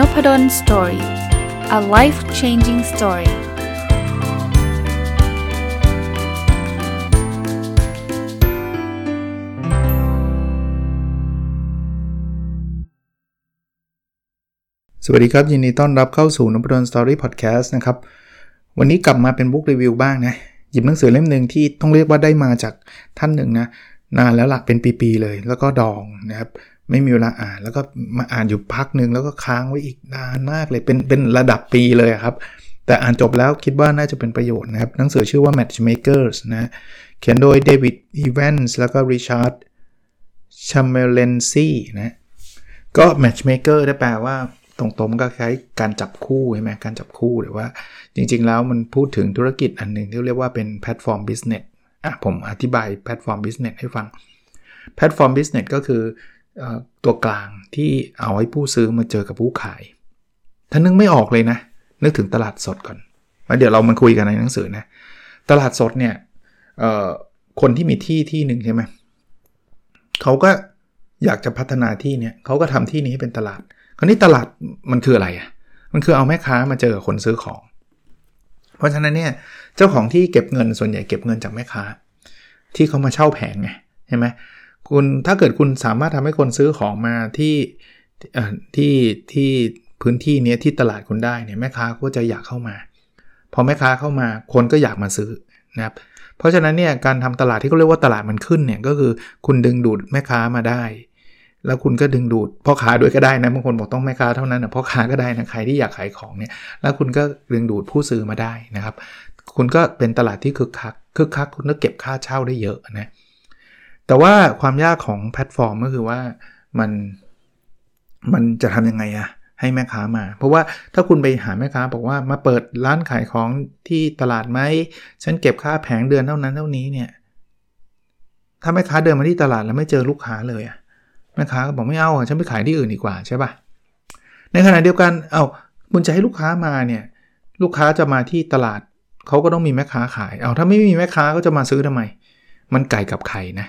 n o p a d o l story a life changing story สวัสดีครับ ยินดีต้อนรับเข้าสู่นพดล story podcast นะครับ วันนี้กลับมาเป็น book review บ้างนะ หยิบหนังสือเล่มหนึ่งที่ต้องเรียกว่าได้มาจากท่านหนึ่งนะ นานแล้วหลักเป็นปี ๆ เลย แล้วก็ดองนะครับ ไม่มีเวลาอ่าน แล้วก็มาอ่านอยู่พักหนึ่งแล้วก็ค้างไว้อีกนานมากเลยเป็นเป็นระดับปีเลยครับ แต่อ่านจบแล้วคิดว่าน่าจะเป็นประโยชน์นะครับ หนังสือชื่อว่า Matchmakers นะเขียนโดย David Evans แล้วก็ Richard Schmalensee นะก็ Matchmaker ได้แปลว่าตรงๆก็คล้ายการจับคู่ใช่ไหมการจับคู่หรือว่าจริงๆ แล้วมันพูดถึงธุรกิจอันหนึ่งที่เรียกว่าเป็นแพลตฟอร์ม businessอะผมอธิบายแพลตฟอร์ม business ให้ฟังแพลตฟอร์ม business ก็คือ ตัวกลางที่เอาให้ผู้ซื้อมาเจอกับผู้ขาย ถ้านึกไม่ออกเลยนะ นึกถึงตลาดสดก่อนแล้วเดี๋ยวเรามาคุยกันในหนังสือนะตลาดสดเนี่ยคนที่มีที่ที่หนึ่งใช่ไหมเขาก็อยากจะพัฒนาที่เนี่ยเขาก็ทำที่นี้ให้เป็นตลาด คราวนี้ตลาดมันคืออะไรอะ่ะมันคือเอาแม่ค้ามาเจอกับคนซื้อของ เพราะฉะนั้นเนี่ยเจ้าของที่เก็บเงินส่วนใหญ่เก็บเงินจากแม่ค้า ที่เขามาเช่าแผงไงใช่ไหม คุณถ้าเกิดคุณสามารถทำให้คนซื้อของมาที่ที่ที่พื้นที่นี้ที่ตลาดคุณได้เนี่ยแม่ค้าก็จะอยากเข้ามา พอแม่ค้าเข้ามาคนก็อยากมาซื้อนะครับเพราะฉะนั้นเนี่ยการทำตลาดที่เขาเรียกว่าตลาดมันขึ้นเนี่ยก็คือคุณดึงดูดแม่ค้ามาได้ แล้วคุณก็ดึงดูดพ่อค้าด้วยก็ได้นะบางคนบอกต้องแม่ค้าเท่านั้นนะพ่อค้าก็ได้นะใครที่อยากขายของเนี่ยแล้วคุณก็ดึงดูดผู้ซื้อมาได้นะครับ คุณก็เป็นตลาดที่คึกคักคึกคักคุณก็เก็บค่าเช่าได้เยอะนะ แต่ว่าความยากของแพลตฟอร์มก็คือว่ามันมันจะทำยังไงอะให้แม่ค้ามา เพราะว่าถ้าคุณไปหาแม่ค้าบอกว่ามาเปิดร้านขายของที่ตลาดไหมฉันเก็บค่าแผงเดือนเท่านั้นเท่านี้เนี่ยถ้าแม่ค้าเดินมาที่ตลาดแล้วไม่เจอลูกค้าเลยอะแม่ค้าก็บอกไม่เอาฉันไปขายที่อื่นดีกว่าใช่ปะในขณะเดียวกันอ้าวคุณจะให้ลูกค้ามาเนี่ยลูกค้าจะมาที่ตลาดเขาก็ต้องมีแม่ค้าขาย เอาถ้าไม่มีแม่ค้าก็จะมาซื้อทำไม มันไก่กับไข่นะ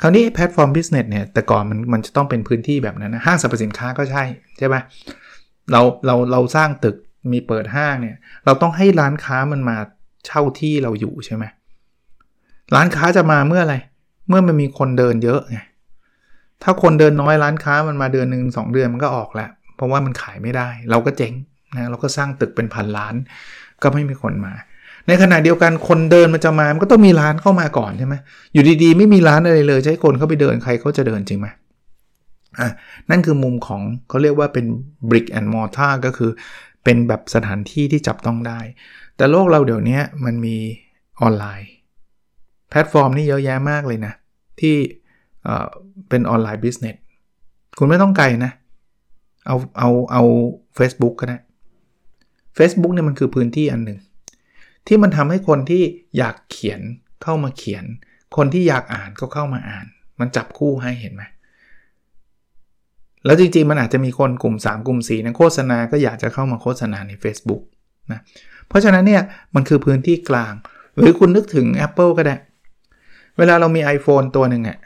คราวนี้แพลตฟอร์ม business เนี่ยแต่ก่อนมันมันจะต้องเป็นพื้นที่แบบนั้นนะห้างสรรพสินค้าก็ใช่ใช่ไหมเราเราเราสร้างตึกมีเปิดห้างเนี่ยเราต้องให้ร้านค้ามันมาเช่าที่เราอยู่ใช่ไหมร้านค้าจะมาเมื่ออะไร เมื่อมันมีคนเดินเยอะไงถ้าคนเดินน้อยร้านค้ามันมาเดือนหนึ่งสองเดือนมันก็ออกแล้วเพราะว่ามันขายไม่ได้ เราก็เจ๊งนะเราก็สร้างตึกเป็นพันล้าน ก็ไม่มีคนมา ในขณะเดียวกันคนเดินมันจะมา มันก็ต้องมีร้านเข้ามาก่อนใช่ไหมอยู่ดีๆ ไม่มีร้านอะไรเลยใช้คนเข้าไปเดินใครเขาจะเดินจริงไหมอะนั่นคือมุมของเขาเรียกว่าเป็น brick and mortar ก็คือ เป็นแบบสถานที่ที่จับต้องได้ แต่โลกเราเดี๋ยวนี้มันมีออนไลน์ แพลตฟอร์มนี่เยอะแยะมากเลยนะ ที่เป็นออนไลน์ business คุณไม่ต้องไกลนะ เอาเอาเอา Facebook ก็ได้ Facebook เนี่ยมันคือพื้นที่อันหนึ่ง ที่มันทำให้คนที่อยากเขียนเข้ามาเขียน คนที่อยากอ่านก็เข้ามาอ่าน มันจับคู่ให้เห็นไหมแล้วจริงๆ มันอาจจะมีคนกลุ่ม 3 กลุ่ม4นะโฆษณาก็อยากจะเข้ามาโฆษณาใน Facebook นะเพราะฉะนั้นเนี่ยมันคือพื้นที่กลาง หรือคุณนึกถึง Apple ก็ได้ เวลาเรามี iPhone ตัวหนึ่งอะ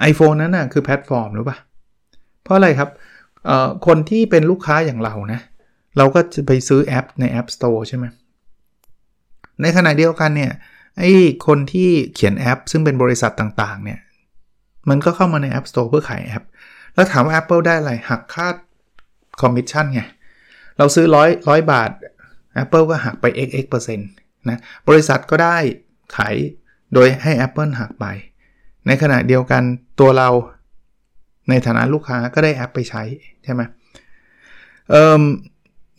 ไอโฟนนั้นน่ะคือแพลตฟอร์มหรือเปล่าเพราะอะไรครับคนที่เป็นลูกค้าอย่างเรานะ เราก็จะไปซื้อแอปใน App Store ใช่ไหม ในขณะเดียวกันเนี่ยไอ้คนที่เขียนแอป ซึ่งเป็นบริษัทต่างๆเนี่ยมันก็เข้ามาใน App Store เพื่อขายแอป แล้วถามว่า Apple ได้อะไร หักค่าคอมมิชชั่นไง เราซื้อร้อยร้อยบาท Apple ก็หักไป xx เปอร์เซ็นต์นะบริษัทก็ได้ขายโดยให้ Apple หักไป ในขณะเดียวกันตัวเราในฐานะลูกค้าก็ได้แอปไปใช้ใช่ไหมเอ่อ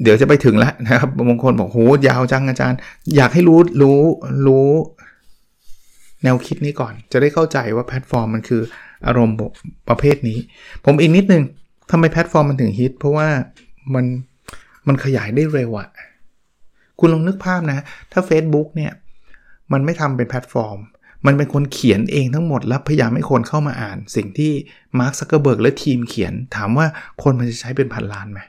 เดี๋ยวจะไปถึงแล้วนะครับบางคนบอกโหยาวจังอาจารย์ อยากให้รู้รู้รู้ แนวคิดนี้ก่อน จะได้เข้าใจว่าแพลตฟอร์มมันคืออารมณ์ประเภทนี้ ผมอีกนิดนึงทำไมแพลตฟอร์มมันถึงฮิต เพราะว่ามันมันขยายได้เร็วอะคุณลองนึกภาพนะ ถ้า Facebook เนี่ย มันไม่ทำเป็นแพลตฟอร์ม มันเป็นคนเขียนเองทั้งหมด แล้วพยายามให้คนเข้ามาอ่าน สิ่งที่มาร์คซักเกอร์เบิร์กและทีมเขียน ถามว่าคนมันจะใช้เป็นพันล้านไหม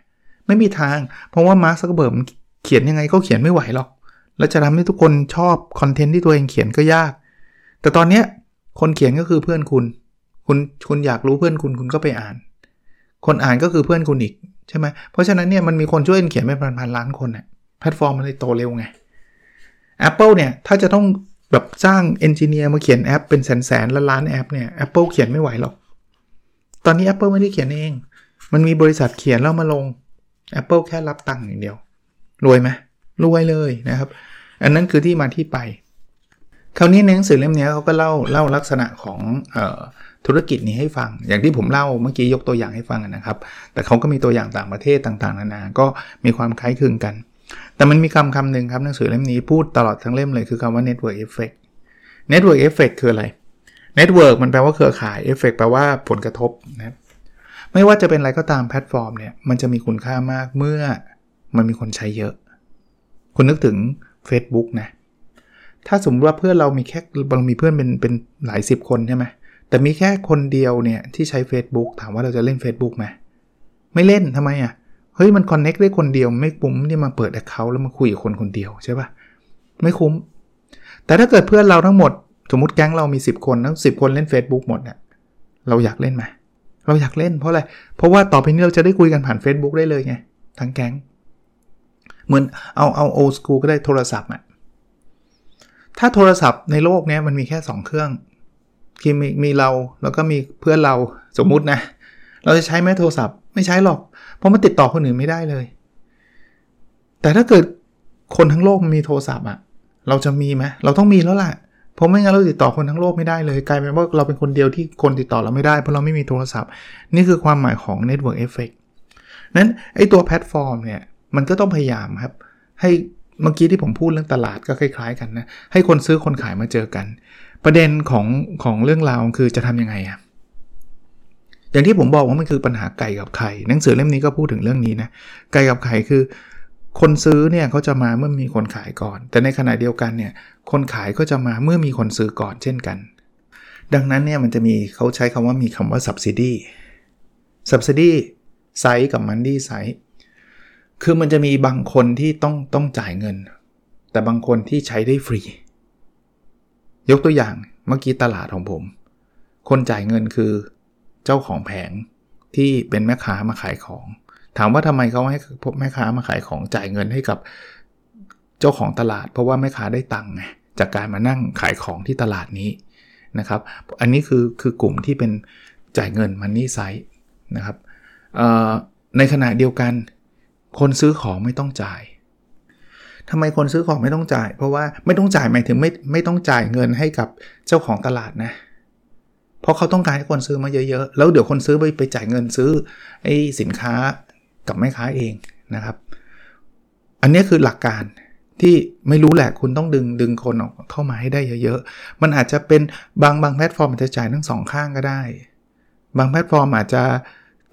ไม่มีทาง เพราะว่ามาร์คซักเกอร์เบิร์กเขียนยังไงก็เขียนไม่ไหวหรอก แล้วจะทำให้ทุกคนชอบคอนเทนต์ที่ตัวเองเขียนก็ยาก แต่ตอนเนี้ยคนเขียนก็คือเพื่อนคุณ คุณคุณอยากรู้เพื่อนคุณคุณก็ไปอ่าน คนอ่านก็คือเพื่อนคุณอีกใช่ไหมเพราะฉะนั้นเนี่ยมันมีคนช่วยเขียนเป็นพันๆล้านคนน่ะแพลตฟอร์มมันเลยโตเร็วไง Apple เนี่ยถ้าจะต้องแบบสร้าง engineer มาเขียนแอปเป็นแสนๆล้านล้านแอปเนี่ย Apple เขียนไม่ไหวหรอก ตอนนี้ Apple ไม่ได้เขียนเอง มันมีบริษัทเขียนแล้วมาลง Apple แค่รับตังค์อย่างเดียว รวยไหมรวยเลยนะครับ อันนั้นคือที่มาที่ไป คราวนี้ในหนังสือเล่มนี้เขาก็เล่าเล่าลักษณะของออธุรกิจนี้ให้ฟัง อย่างที่ผมเล่าเมื่อกี้ยกตัวอย่างให้ฟังนะครับ แต่เขาก็มีตัวอย่างต่างประเทศต่างๆ นานา ก็มีความคล้ายคลึงกัน แต่มันมีคำคำหนึ่งครับหนังสือเล่มนี้พูดตลอดทั้งเล่มเลยคือคำว่า network effect network effect คืออะไร network มันแปลว่าเครือข่าย effect แปลว่าผลกระทบนะครับ ไม่ว่าจะเป็นอะไรก็ตามแพลตฟอร์มเนี่ยมันจะมีคุณค่ามากเมื่อมันมีคนใช้เยอะ คุณนึกถึง Facebook นะ ถ้าสมมติว่าเพื่อนเรามีแค่เรามีเพื่อนเป็นเป็นหลายสิบคนใช่ไหมแต่มีแค่คนเดียวเนี่ยที่ใช้ Facebook ถามว่าเราจะเล่น Facebook ไหมไม่เล่นทำไมอะ่ะเฮ้ยมันคอนเน็กได้คนเดียวไม่ปุ้มที่มาเปิดแอคเคาท์แล้วมาคุยกับคนคนเดียวใช่ปะไม่คุ้ม แต่ถ้าเกิดเพื่อนเราทั้งหมด สมมติแก๊งเรามี 10 คนทั้งสิคนเล่น Facebook หมดเนี่ยเราอยากเล่นไหม เราอยากเล่นเพราะอะไร เพราะว่าต่อไปนี้เราจะได้คุยกันผ่าน Facebook ได้เลยไงทั้งแก๊งเหมือนเอาเอาโอสกูก็ได้โทรศัพท์อะถ้าโทรศัพท์ในโลกนี้มันมีแค่ 2 เครื่องคือมีมีเราแล้วก็มีเพื่อนเราสมมุตินะ เราจะใช้ไหมโทรศัพท์ไม่ใช้หรอก เพราะมันติดต่อคนอื่นไม่ได้เลย แต่ถ้าเกิดคนทั้งโลกมีโทรศัพท์อะเราจะมีไหมเราต้องมีแล้วแหละ เพราะไม่งั้นเราติดต่อคนทั้งโลกไม่ได้เลย กลายเป็นว่าเราเป็นคนเดียวที่คนติดต่อเราไม่ได้เพราะเราไม่มีโทรศัพท์ นี่คือความหมายของ Network Effect นั้นไอตัวแพลตฟอร์มเนี่ยมันก็ต้องพยายามครับ ให้เมื่อกี้ที่ผมพูดเรื่องตลาดก็คล้าย ๆ กันนะ ให้คนซื้อคนขายมาเจอกัน ประเด็นของของเรื่องราวคือจะทํำยังไงอะอย่างที่ผมบอกว่ามันคือปัญหาไก่กับไข่หนังสือเล่มนี้ก็พูดถึงเรื่องนี้นะไก่กับไข่คือ คนซื้อเนี่ยเขาจะมาเมื่อมีคนขายก่อน แต่ในขณะเดียวกันเนี่ยคนขายก็จะมาเมื่อมีคนซื้อก่อนเช่นกัน ดังนั้นเนี่ยมันจะมีเขาใช้คำว่ามีคำว่า subsidy subsidy ไซส์กับ money ไซส์คือมันจะมีบางคนที่ต้องต้องจ่ายเงิน แต่บางคนที่ใช้ได้ฟรี ยกตัวอย่างเมื่อกี้ตลาดของผม คนจ่ายเงินคือเจ้าของแผงที่เป็นแม่ค้ามาขายของ ถามว่าทำไมเขาให้แม่ค้ามาขายของจ่ายเงินให้กับเจ้าของตลาด เพราะว่าแม่ค้าได้ตังค์ไงจากการมานั่งขายของที่ตลาดนี้นะครับ อันนี้คือคือกลุ่มที่เป็นจ่ายเงินมันนี่ไซส์นะครับในขณะเดียวกัน คนซื้อของไม่ต้องจ่ายทำไมคนซื้อของไม่ต้องจ่าย เพราะว่าไม่ต้องจ่ายหมายถึงไม่ไม่ต้องจ่ายเงินให้กับเจ้าของตลาดนะเพราะเขาต้องการให้คนซื้อมาเยอะๆ แล้วเดี๋ยวคนซื้อไปไปจ่ายเงินซื้อไอ้สินค้า กับแม่ค้าเองนะครับ อันนี้คือหลักการที่ไม่รู้แหละคุณต้องดึงดึงคนออกเข้ามาให้ได้เยอะๆ มันอาจจะเป็นบางบางแพลตฟอร์มอาจจะจ่ายทั้งสองข้างก็ได้ บางแพลตฟอร์มอาจจะ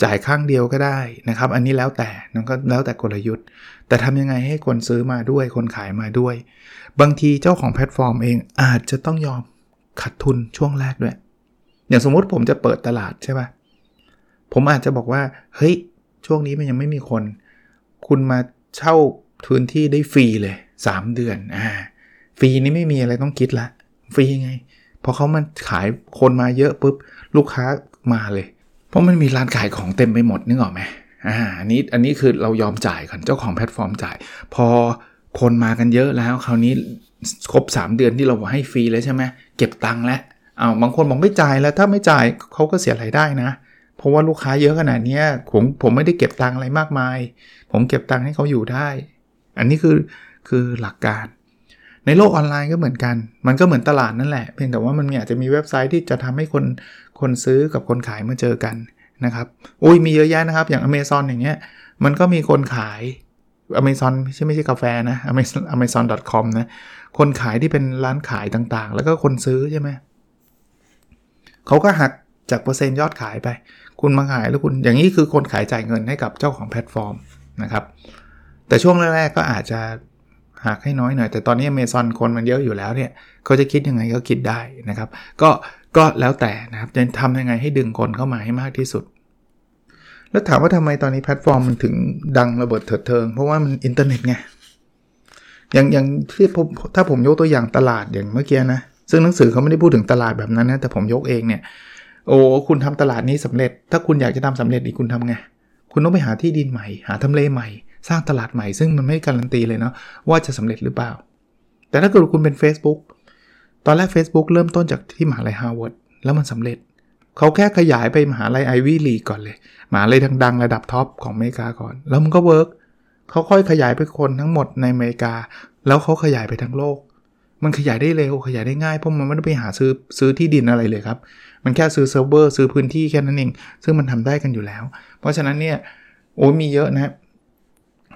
จ่ายข้างเดียวก็ได้นะครับ อันนี้แล้วแต่นั่นก็แล้วแต่กลยุทธ์ แต่ทำยังไงให้คนซื้อมาด้วยคนขายมาด้วย บางทีเจ้าของแพลตฟอร์มเองอาจจะต้องยอมขาดทุนช่วงแรกด้วย อย่างสมมุติผมจะเปิดตลาดใช่ปะผมอาจจะบอกว่าเฮ้ย ช่วงนี้มันยังไม่มีคน คุณมาเช่าพื้นที่ได้ฟรีเลย 3 เดือนอ่าฟรีนี้ไม่มีอะไรต้องคิดละฟรีไงพอเขามันขายคนมาเยอะปุ๊บลูกค้ามาเลย เพราะมันมีร้านขายของเต็มไปหมดนึกออกไหมอ่าอันนี้อันนี้คือเรายอมจ่ายก่อนเจ้าของแพลตฟอร์มจ่าย พอคนมากันเยอะแล้ว คราวนี้ครบ 3 เดือนที่เราให้ฟรีแล้วใช่ไหมเก็บตังค์แล้วอ้าวบางคนบอกไม่จ่ายแล้วถ้าไม่จ่ายเขาก็เสียรายได้นะ เพราะว่าลูกค้าเยอะขนาดนี้ผมผมไม่ได้เก็บตังค์อะไรมากมาย ผมเก็บตังค์ให้เขาอยู่ได้ อันนี้คือคือหลักการ ในโลกออนไลน์ก็เหมือนกัน มันก็เหมือนตลาดนั่นแหละ เพียงแต่ว่ามันอาจจะมีเว็บไซต์ที่จะทำให้คนคนซื้อกับคนขายมาเจอกันนะครับอุ้ยมีเยอะแยะนะครับ อย่าง Amazon อย่างเงี้ย มันก็มีคนขาย Amazon ไม่ใช่ไม่ใช่กาแฟนะ Amazon Amazon.com นะ คนขายที่เป็นร้านขายต่างๆ แล้วก็คนซื้อใช่ไหม เขาก็หักจากเปอร์เซ็นต์ยอดขายไป คุณมาขายแล้วคุณอย่างนี้คือคนขายจ่ายเงินให้กับเจ้าของแพลตฟอร์มนะครับ แต่ช่วงแรกๆก็อาจจะหักให้น้อยหน่อย แต่ตอนนี้ Amazon คนมันเยอะอยู่แล้วเนี่ยเขาจะคิดยังไงก็คิดได้นะครับ ก็ก็แล้วแต่นะครับจะทำยังไงให้ดึงคนเข้ามาให้มากที่สุด แล้วถามว่าทำไมตอนนี้แพลตฟอร์มมันถึงดังระเบิดเถิดเทิง เพราะว่ามันอินเทอร์เน็ตไงอย่างอย่างที่ผมถ้าผมยกตัวอย่างตลาดอย่างเมื่อกี้นะซึ่งหนังสือเขาไม่ได้พูดถึงตลาดแบบนั้นนะแต่ผมยกเองเนี่ย โอ้คุณทำตลาดนี้สำเร็จ ถ้าคุณอยากจะทำสำเร็จอีกคุณทำไง คุณต้องไปหาที่ดินใหม่ หาทำเลใหม่ สร้างตลาดใหม่ ซึ่งมันไม่การันตีเลยเนาะว่าจะสำเร็จหรือเปล่า แต่ถ้าเกิดคุณเป็น Facebook ตอนแรก Facebook เริ่มต้นจากที่มหาลัยฮาร์วาร์ดแล้วมันสำเร็จ เขาแค่ขยายไปมหาลัยไอวี่ลีก่อนเลยมหาลัยดังๆระดับ top ของอเมริกาก่อน แล้วมันก็ work เขาค่อยขยายไปคนทั้งหมดในอเมริกา แล้วเขาขยายไปทั้งโลก มันขยายได้เร็วขยายได้ง่ายเพราะมันไม่ได้ไปหาซื้อซื้อที่ดินอะไรเลยครับ มันแค่ซื้อเซิร์ฟเวอร์ซื้อพื้นที่แค่นั้นเอง ซึ่งมันทำได้กันอยู่แล้ว เพราะฉะนั้นเนี่ยโอ้มีเยอะนะ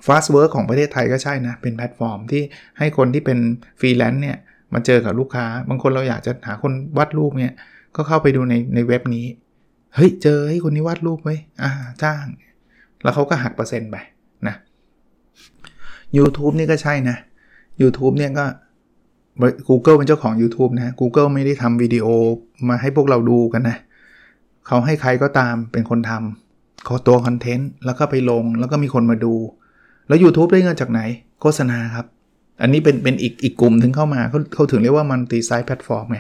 Fastwork ของประเทศไทยก็ใช่นะ เป็นแพลตฟอร์มที่ให้คนที่เป็นฟรีแลนซ์เนี่ยมาเจอกับลูกค้า บางคนเราอยากจะหาคนวาดรูปเนี่ย ก็เข้าไปดูในในเว็บนี้ เฮ้ย เจอให้คนนี้วาดรูปไหมอ่าจ้าง แล้วเขาก็หักเปอร์เซ็นต์ไปนะ YouTube นี่ก็ใช่นะ YouTube เนี่ยก็ Google เป็นเจ้าของ YouTube นะ Google ไม่ได้ทำวิดีโอมาให้พวกเราดูกันนะ เขาให้ใครก็ตามเป็นคนทำเขาตัวคอนเทนต์แล้วก็ไปลงแล้วก็มีคนมาดู แล้ว YouTube ได้เงินจากไหน โฆษณาครับ อันนี้เป็นเป็นอีกอีกกลุ่มถึงเข้ามาเขาเขาถึงเรียกว่า multi-sided platform ไง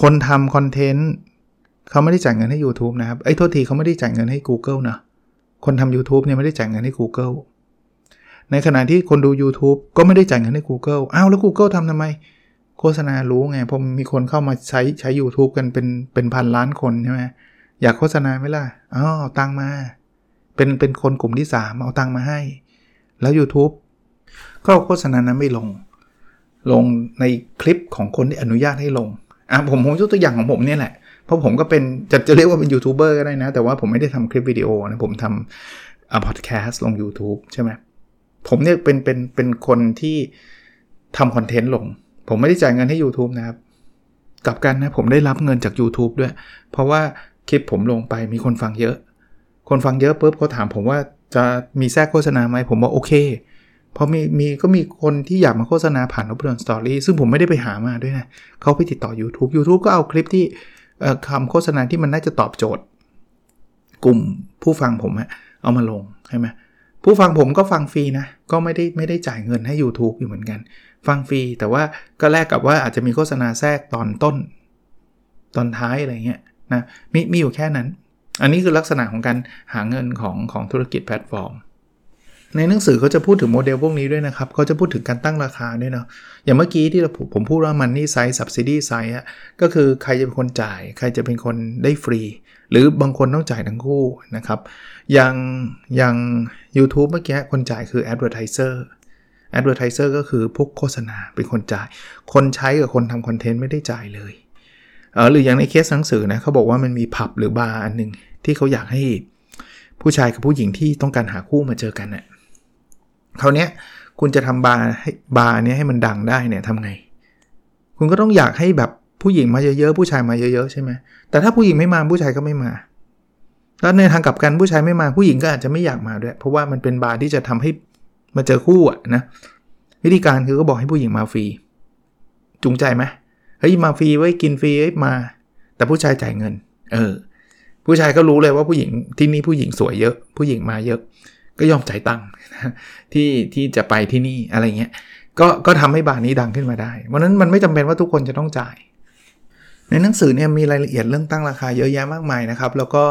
คนทำ content เขาไม่ได้จ่ายเงินให้ YouTube นะครับไอ้โทษทีเขาไม่ได้จ่ายเงินให้ Google นะคนทำ YouTube เนี่ยไม่ได้จ่ายเงินให้ Google ในขณะที่คนดู YouTube ก็ไม่ได้จ่ายเงินให้ Google อ้าวแล้ว Google ทำทำไม โฆษณารู้ไงเพราะมีคนเข้ามาใช้ใช้ YouTube กันเป็นเป็นพันล้านคนใช่ไหมอยากโฆษณาไหมล่ะอ๋อเอาตังมา เป็นเป็นคนกลุ่มที่ 3 เอาตังมาให้ แล้ว YouTube ก็โฆษณานั้นไม่ลง ลงในคลิปของคนที่อนุญาตให้ลงอะผมผมยกตัวอย่างของผมเนี่ยแหละเพราะผมก็เป็นจะจะเรียกว่าเป็นยูทูบเบอร์ก็ได้นะ แต่ว่าผมไม่ได้ทำคลิปวิดีโอนะ ผมทำอ่าพอดแคสต์ลง YouTube ใช่ไหม ผมเนี่ยเป็นเป็นเป็นคนที่ทำคอนเทนต์ลง ผมไม่ได้จ่ายเงินให้ YouTube นะครับ กลับกันนะผมได้รับเงินจาก YouTube ด้วย เพราะว่าคลิปผมลงไปมีคนฟังเยอะ คนฟังเยอะปุ๊บเขาถามผมว่าจะมีแทรกโฆษณาไหมผมบอกโอเคพอมีมีก็มีคนที่อยากมาโฆษณาผ่านนบดอนสตอรี่ซึ่งผมไม่ได้ไปหามาด้วยนะเขาไปติดต่อ YouTube YouTube ก็เอาคลิปที่คำโฆษณาที่มันน่าจะตอบโจทย์ กลุ่มผู้ฟังผมฮะเอามาลงใช่ไหม ผู้ฟังผมก็ฟังฟรีนะ ก็ไม่ได้ไม่ได้จ่ายเงินให้ YouTube อยู่เหมือนกัน ฟังฟรีแต่ว่าก็แลกกับว่าอาจจะมีโฆษณาแทรกตอนต้น ตอนท้ายอะไรเงี้ยนะมีมีอยู่แค่นั้น อันนี้คือลักษณะของการหาเงินของของธุรกิจแพลตฟอร์ม ในหนังสือเขาจะพูดถึงโมเดลพวกนี้ด้วยนะครับเขาจะพูดถึงการตั้งราคาด้วยเนาะอย่างเมื่อกี้ที่ผมพูดว่ามันนี่ไซส์ subsidy ไซส์อะก็คือใครจะเป็นคนจ่าย ใครจะเป็นคนได้ฟรี หรือบางคนต้องจ่ายทั้งคู่นะครับ อย่างอย่าง YouTube เมื่อกี้คนจ่ายคือ advertiser advertiser ก็คือพวกโฆษณาเป็นคนจ่าย คนใช้กับคนทำคอนเทนต์ไม่ได้จ่ายเลยเออหรืออย่างในเคสหนังสือนะเขาบอกว่ามันมีผับหรือบาร์อันหนึ่งที่เขาอยากให้ผู้ชายกับผู้หญิงที่ต้องการหาคู่มาเจอกันเนะ่ยคราวนี้คุณจะทำบาร์ให้บาร์เนี้ยให้มันดังได้เนี่ยทำไง คุณก็ต้องอยากให้แบบ ผู้หญิงมาเยอะๆผู้ชายมาเยอะๆใช่ไหมแต่ถ้าผู้หญิงไม่มาผู้ชายก็ไม่มา แล้วในทางกลับกันผู้ชายไม่มาผู้หญิงก็อาจจะไม่อยากมาด้วย เพราะว่ามันเป็นบาร์ที่จะทำให้มาเจอคู่อะนะวิธีการคือก็บอกให้ผู้หญิงมาฟรีจูงใจไหมเฮ้ยมาฟรีไว้กินฟรีมา แต่ผู้ชายจ่ายเงิน เออ ผู้ชายก็รู้เลยว่าผู้หญิงที่นี่ผู้หญิงสวยเยอะ ผู้หญิงมาเยอะ ก็ยอมจ่ายตังค์ที่ที่จะไปที่นี่อะไรเงี้ยก็ก็ทำให้บาร์นี้ดังขึ้นมาได้วันนั้นมันไม่จำเป็นว่าทุกคนจะต้องจ่าย ในหนังสือเนี่ยมีรายละเอียดเรื่องตั้งราคาเยอะแยะมากมายนะครับ แล้วก็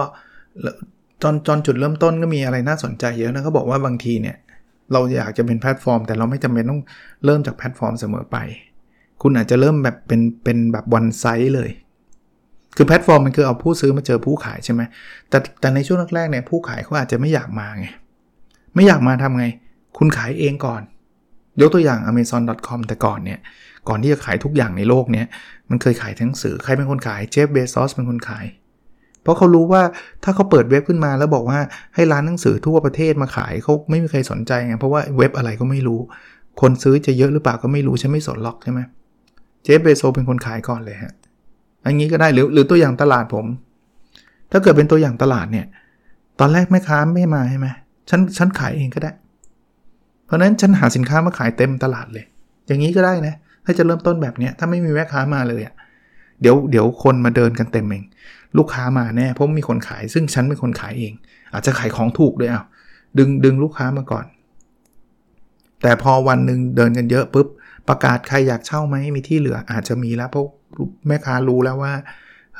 ตอนตอนจุดเริ่มต้นก็มีอะไรน่าสนใจเยอะนะเขาบอกว่าบางทีเนี่ยเราอยากจะเป็นแพลตฟอร์ม แต่เราไม่จำเป็นต้องเริ่มจากแพลตฟอร์มเสมอไป คุณอาจจะเริ่มแบบเป็นเป็นแบบ one side เลย คือแพลตฟอร์มมันคือเอาผู้ซื้อมาเจอผู้ขายใช่ไหมแต่แต่ในช่วงแรกๆเนี่ยผู้ขายเขาอาจจะไม่อยากมาไงไม่อยากมาทำไง คุณขายเองก่อน ยกตัวอย่าง amazon.com แต่ก่อนเนี่ยก่อนที่จะขายทุกอย่างในโลกเนี้ย มันเคยขายทั้งสื่อใครเป็นคนขายเจฟเบซอสเป็นคนขาย เพราะเขารู้ว่าถ้าเขาเปิดเว็บขึ้นมาแล้วบอกว่าให้ร้านหนังสือทั่วประเทศมาขายเขาไม่มีใครสนใจไงเพราะว่าเว็บอะไรก็ไม่รู้ คนซื้อจะเยอะหรือเปล่าก็ไม่รู้ฉันไม่สนล็อกใช่ไหมเจฟเบโซเป็นคนขายก่อนเลยฮะอันนี้ก็ได้หรือหรือตัวอย่างตลาดผม ถ้าเกิดเป็นตัวอย่างตลาดเนี่ยตอนแรกแม่ค้าไม่มาใช่ไหมฉันฉันขายเองก็ได้ เพราะนั้นฉันหาสินค้ามาขายเต็มตลาดเลย อย่างนี้ก็ได้นะ ถ้าจะเริ่มต้นแบบเนี้ยถ้าไม่มีแม่ค้ามาเลยอะ่ะเดี๋ยวเดี๋ยวคนมาเดินกันเต็มเอง ลูกค้ามาแน่เพราะมีคนขาย ซึ่งฉันเป็นคนขายเอง อาจจะขายของถูกด้วยอะดึงดึงลูกค้ามาก่อน แต่พอวันหนึ่งเดินกันเยอะปุ๊บประกาศใครอยากเช่าไหมมีที่เหลืออาจจะมีแล้วเพราะแม่ค้ารู้แล้วว่า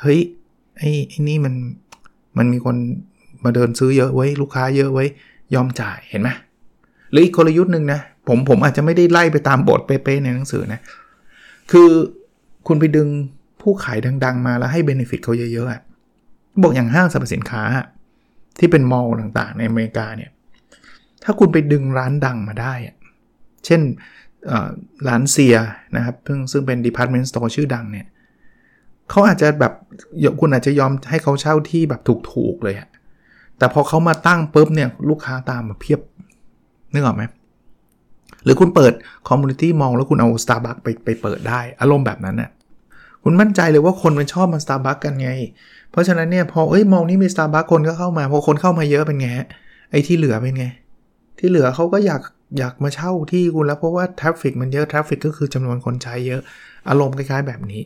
เฮ้ยไอ้ไอ้นี่มันมันมีคนมาเดินซื้อเยอะไว้ ลูกค้าเยอะไว้ยอมจ่ายเห็นไหมหรืออีกกลยุทธ์หนึ่งนะ ผมผมอาจจะไม่ได้ไล่ไปตามบทเป๊ะๆในหนังสือนะ คือคุณไปดึงผู้ขายดัง ๆ มาแล้วให้เบนฟิตเขาเยอะๆบอกอย่างห้างสรรพสินค้า ที่เป็นมอลล์ต่างๆ ในอเมริกาเนี่ย ถ้าคุณไปดึงร้านดังมาได้ เช่นร้านเซียนะครับซึ่งซึ่งเป็น department store ชื่อดังเนี่ยเขาอาจจะแบบคุณอาจจะยอมให้เขาเช่าที่แบบถูกๆเลยอะแต่พอเขามาตั้งปุ๊บเนี่ยลูกค้าตามมาเพียบนึกออกไหม หรือคุณเปิดคอมมูนิตี้มองแล้วคุณเอา Starbucks ไปไปเปิดได้ อารมณ์แบบนั้นน่ะคุณมั่นใจเลยว่าคนมันชอบมา Starbucks กันไง เพราะฉะนั้นเนี่ยพอเอ้ยมองนี่มี Starbucks คนก็เข้ามาพอคนเข้ามาเยอะเป็นไงไอ้ที่เหลือเป็นไง ที่เหลือเขาก็อยากอยากมาเช่าที่คุณแล้วเพราะว่า traffic มันเยอะ traffic ก็คือจำนวนคนใช้เยอะ อารมณ์คล้ายๆแบบนี้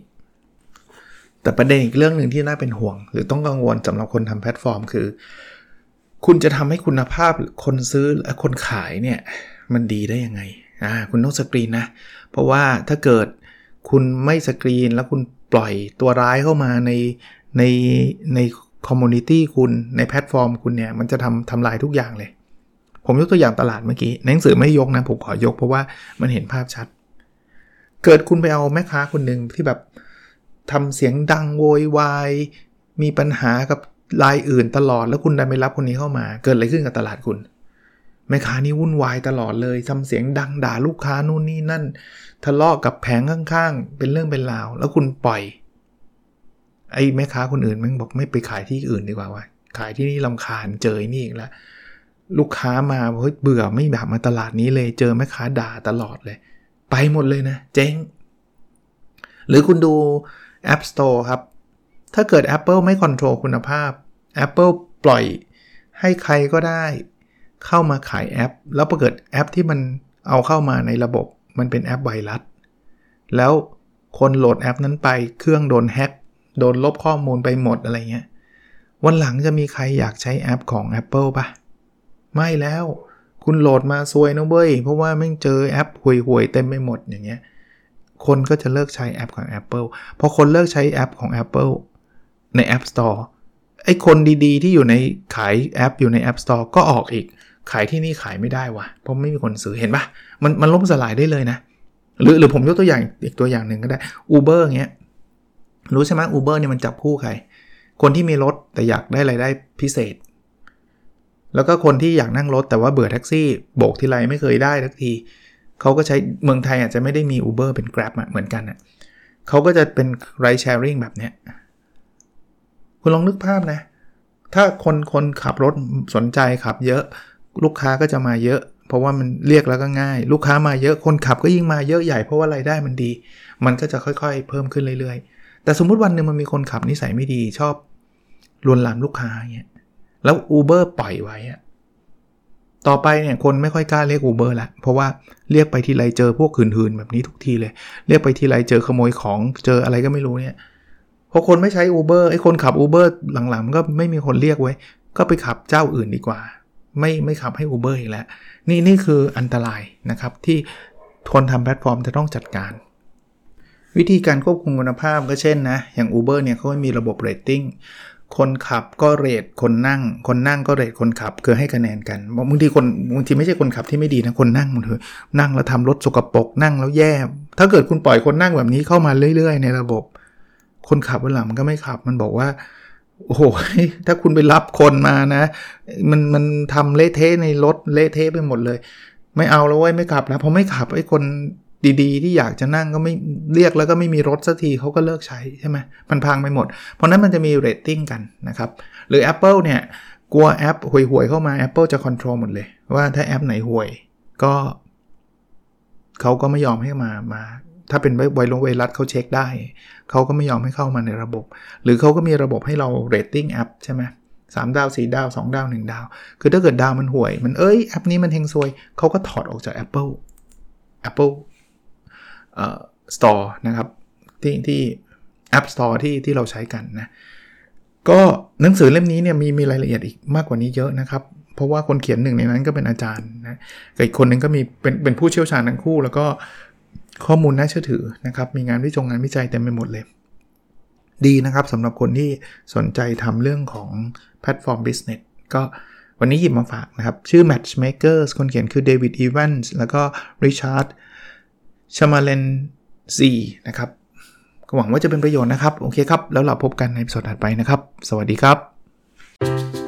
แต่ประเด็นอีกเรื่องหนึ่งที่น่าเป็นห่วง หรือต้องกังวลสำหรับคนทำแพลตฟอร์ม คือ คุณจะทำให้คุณภาพคนซื้อและคนขายเนี่ย มันดีได้ยังไงอ่าคุณต้องสกรีนนะ เพราะว่าถ้าเกิดคุณไม่สกรีนแล้วคุณปล่อยตัวร้ายเข้ามาในในใน community คุณในแพลตฟอร์มคุณเนี่ยมันจะทำทำลายทุกอย่างเลย ผมยกตัวอย่างตลาดเมื่อกี้หนังสือไม่ยกนะ ผมขอยกเพราะว่ามันเห็นภาพชัด เกิดคุณไปเอาแม่ค้าคนหนึ่งที่แบบทำเสียงดังโวยวายมีปัญหากับรายอื่นตลอดแล้วคุณดันไปรับคนนี้เข้ามา เกิดอะไรขึ้นกับตลาดคุณ แม่ค้านี่วุ่นวายตลอดเลยทำเสียงดังด่าลูกค้านู่นนี่นั่น ทะเลาะกับแผงข้างๆ เป็นเรื่องเป็นราว แล้วคุณปล่อย ไอ้แม่ค้าคนอื่นมันบอกไม่ไปขายที่อื่นดีกว่าวะขายที่นี่ลำคาญเจอนี่อีกแล้วลูกค้ามาเฮ้ยเบื่อไม่แบบมาตลาดนี้เลยเจอแม่ค้าด่าตลอดเลย ไปหมดเลยนะ เจ๊ง หรือคุณดู App Store ครับ ถ้าเกิด Apple ไม่คอนโทรลคุณภาพ Apple ปล่อยให้ใครก็ได้ เข้ามาขายแอป แล้วปรากฏแอปที่มันเอาเข้ามาในระบบมันเป็นแอปไวรัส แล้วคนโหลดแอปนั้นไปเครื่องโดนแฮ็กโดนลบข้อมูลไปหมดอะไรเงี้ย วันหลังจะมีใครอยากใช้แอปของ Apple ปะไม่แล้วคุณโหลดมาซวยนะเว้ย เพราะว่าไม่เจอแอปห่วยๆเต็มไปหมดอย่างเงี้ย คนก็จะเลิกใช้แอปของ Apple พอคนเลิกใช้แอปของ Apple ใน App Store ไอ้คนดีๆ ที่อยู่ในขายแอปอยู่ใน App Store ก็ออกอีก ขายที่นี่ขายไม่ได้วะเพราะไม่มีคนซื้อเห็นปะมันมันล่มสลายได้เลยนะ หรือหรือผมยกตัวอย่างอีกตัวอย่างหนึ่งก็ได้ Uber เงี้ยรู้ใช่ไหม Uber เนี่ยมันจับคู่ใคร คนที่มีรถแต่อยากได้ไรายได้พิเศษ แล้วก็คนที่อยากนั่งรถแต่ว่าเบื่อแท็กซี่โบกทีไรไม่เคยได้ทักทีเขาก็ใช้เมืองไทยอาจจะไม่ได้มี Uber เป็น Grab เหมือนกันนะ่ะเขาก็จะเป็น ride sharing แบบเนี้ยคุณลองนึกภาพนะ ถ้าคนคนขับรถสนใจขับเยอะ ลูกค้าก็จะมาเยอะ เพราะว่ามันเรียกแล้วก็ง่าย ลูกค้ามาเยอะคนขับก็ยิ่งมาเยอะใหญ่เพราะว่ารายได้มันดี มันก็จะค่อยๆ เพิ่มขึ้นเรื่อยๆ แต่สมมุติวันหนึ่งมันมีคนขับนิสัยไม่ดีชอบลวนลามลูกค้าเงี้ยแล้ว Uber ปล่อยไว้อะต่อไปเนี่ยคนไม่ค่อยกล้าเรียก Uber ละเพราะว่าเรียกไปทีไรเจอพวกหื่นๆแบบนี้ทุกทีเลย เรียกไปทีไรเจอขโมยของเจออะไรก็ไม่รู้เนี่ยพอคนไม่ใช้ Uber ไอ้คนขับ Uber หลังๆมันก็ไม่มีคนเรียกไว้ ก็ไปขับเจ้าอื่นดีกว่า ไม่ไม่ขับให้ Uber อีกแล้ว นี่นี่คืออันตรายนะครับที่คนทำแพลตฟอร์มจะต้องจัดการ วิธีการควบคุมคุณภาพก็เช่นนะ อย่าง Uber เนี่ยเขามีระบบเรตติ้งคนขับก็ rate คนนั่ง คนนั่งก็ rate คนขับคือให้คะแนนกันบางทีคนบางทีไม่ใช่คนขับที่ไม่ดีนะคนนั่งมันเถอะนั่งแล้วทำรถสกปรกนั่งแล้วแย่ ถ้าเกิดคุณปล่อยคนนั่งแบบนี้เข้ามาเรื่อย ๆ ในระบบ คนขับวันหลังมันก็ไม่ขับ มันบอกว่า โอ้โหถ้าคุณไปรับคนมานะ มันมันทำเละเทะในรถเละเทะไปหมดเลย ไม่เอาแล้วเว้ยไม่ขับแล้วพอไม่ขับไอ้คนดีๆ ที่อยากจะนั่งก็ไม่เรียกแล้วก็ไม่มีรถสักทีเขาก็เลิกใช้ใช่ไหมมันพังไปหมด เพราะนั้นมันจะมีเรตติ้งกันนะครับ หรือ Apple เนี่ย กลัวแอปห่วยๆเข้ามา Apple จะ control หมดเลย ว่าถ้าแอปไหนห่วยก็เขาก็ไม่ยอมให้มามา ถ้าเป็นไวรัสไวรัสเขาเช็คได้ เขาก็ไม่ยอมให้เข้ามาในระบบ หรือเขาก็มีระบบให้เราเรตติ้งแอปใช่ไหมสามดาวสี่ดาว2ดาว1ดาว คือถ้าเกิดดาวมันห่วย มันเอ้ยแอปนี้มันเฮงซวยเขาก็ถอดออกจาก Apple Apple เอ่อ Store นะครับ ที่ที่ App Store ที่ที่เราใช้กันนะ ก็หนังสือเล่มนี้เนี่ยมีมีรายละเอียดอีกมากกว่านี้เยอะนะครับ เพราะว่าคนเขียนหนึ่งในนั้นก็เป็นอาจารย์นะอีกคนนึงก็มีเป็นเป็นผู้เชี่ยวชาญทั้งคู่ แล้วก็ ข้อมูลน่าเชื่อถือนะครับมีงานวิจงงานวิจัยเต็มไปหมดเลย ดีนะครับสำหรับคนที่สนใจทำเรื่องของ platform business ก็วันนี้หยิบมาฝากนะครับ ชื่อ Matchmakers คนเขียนคือเดวิดอีแวนส์แล้วก็ริชาร์ดชมาเลนซีนะครับก็หวังว่าจะเป็นประโยชน์นะครับ โอเคครับ แล้วเราพบกันในสดถัดไปนะครับ สวัสดีครับ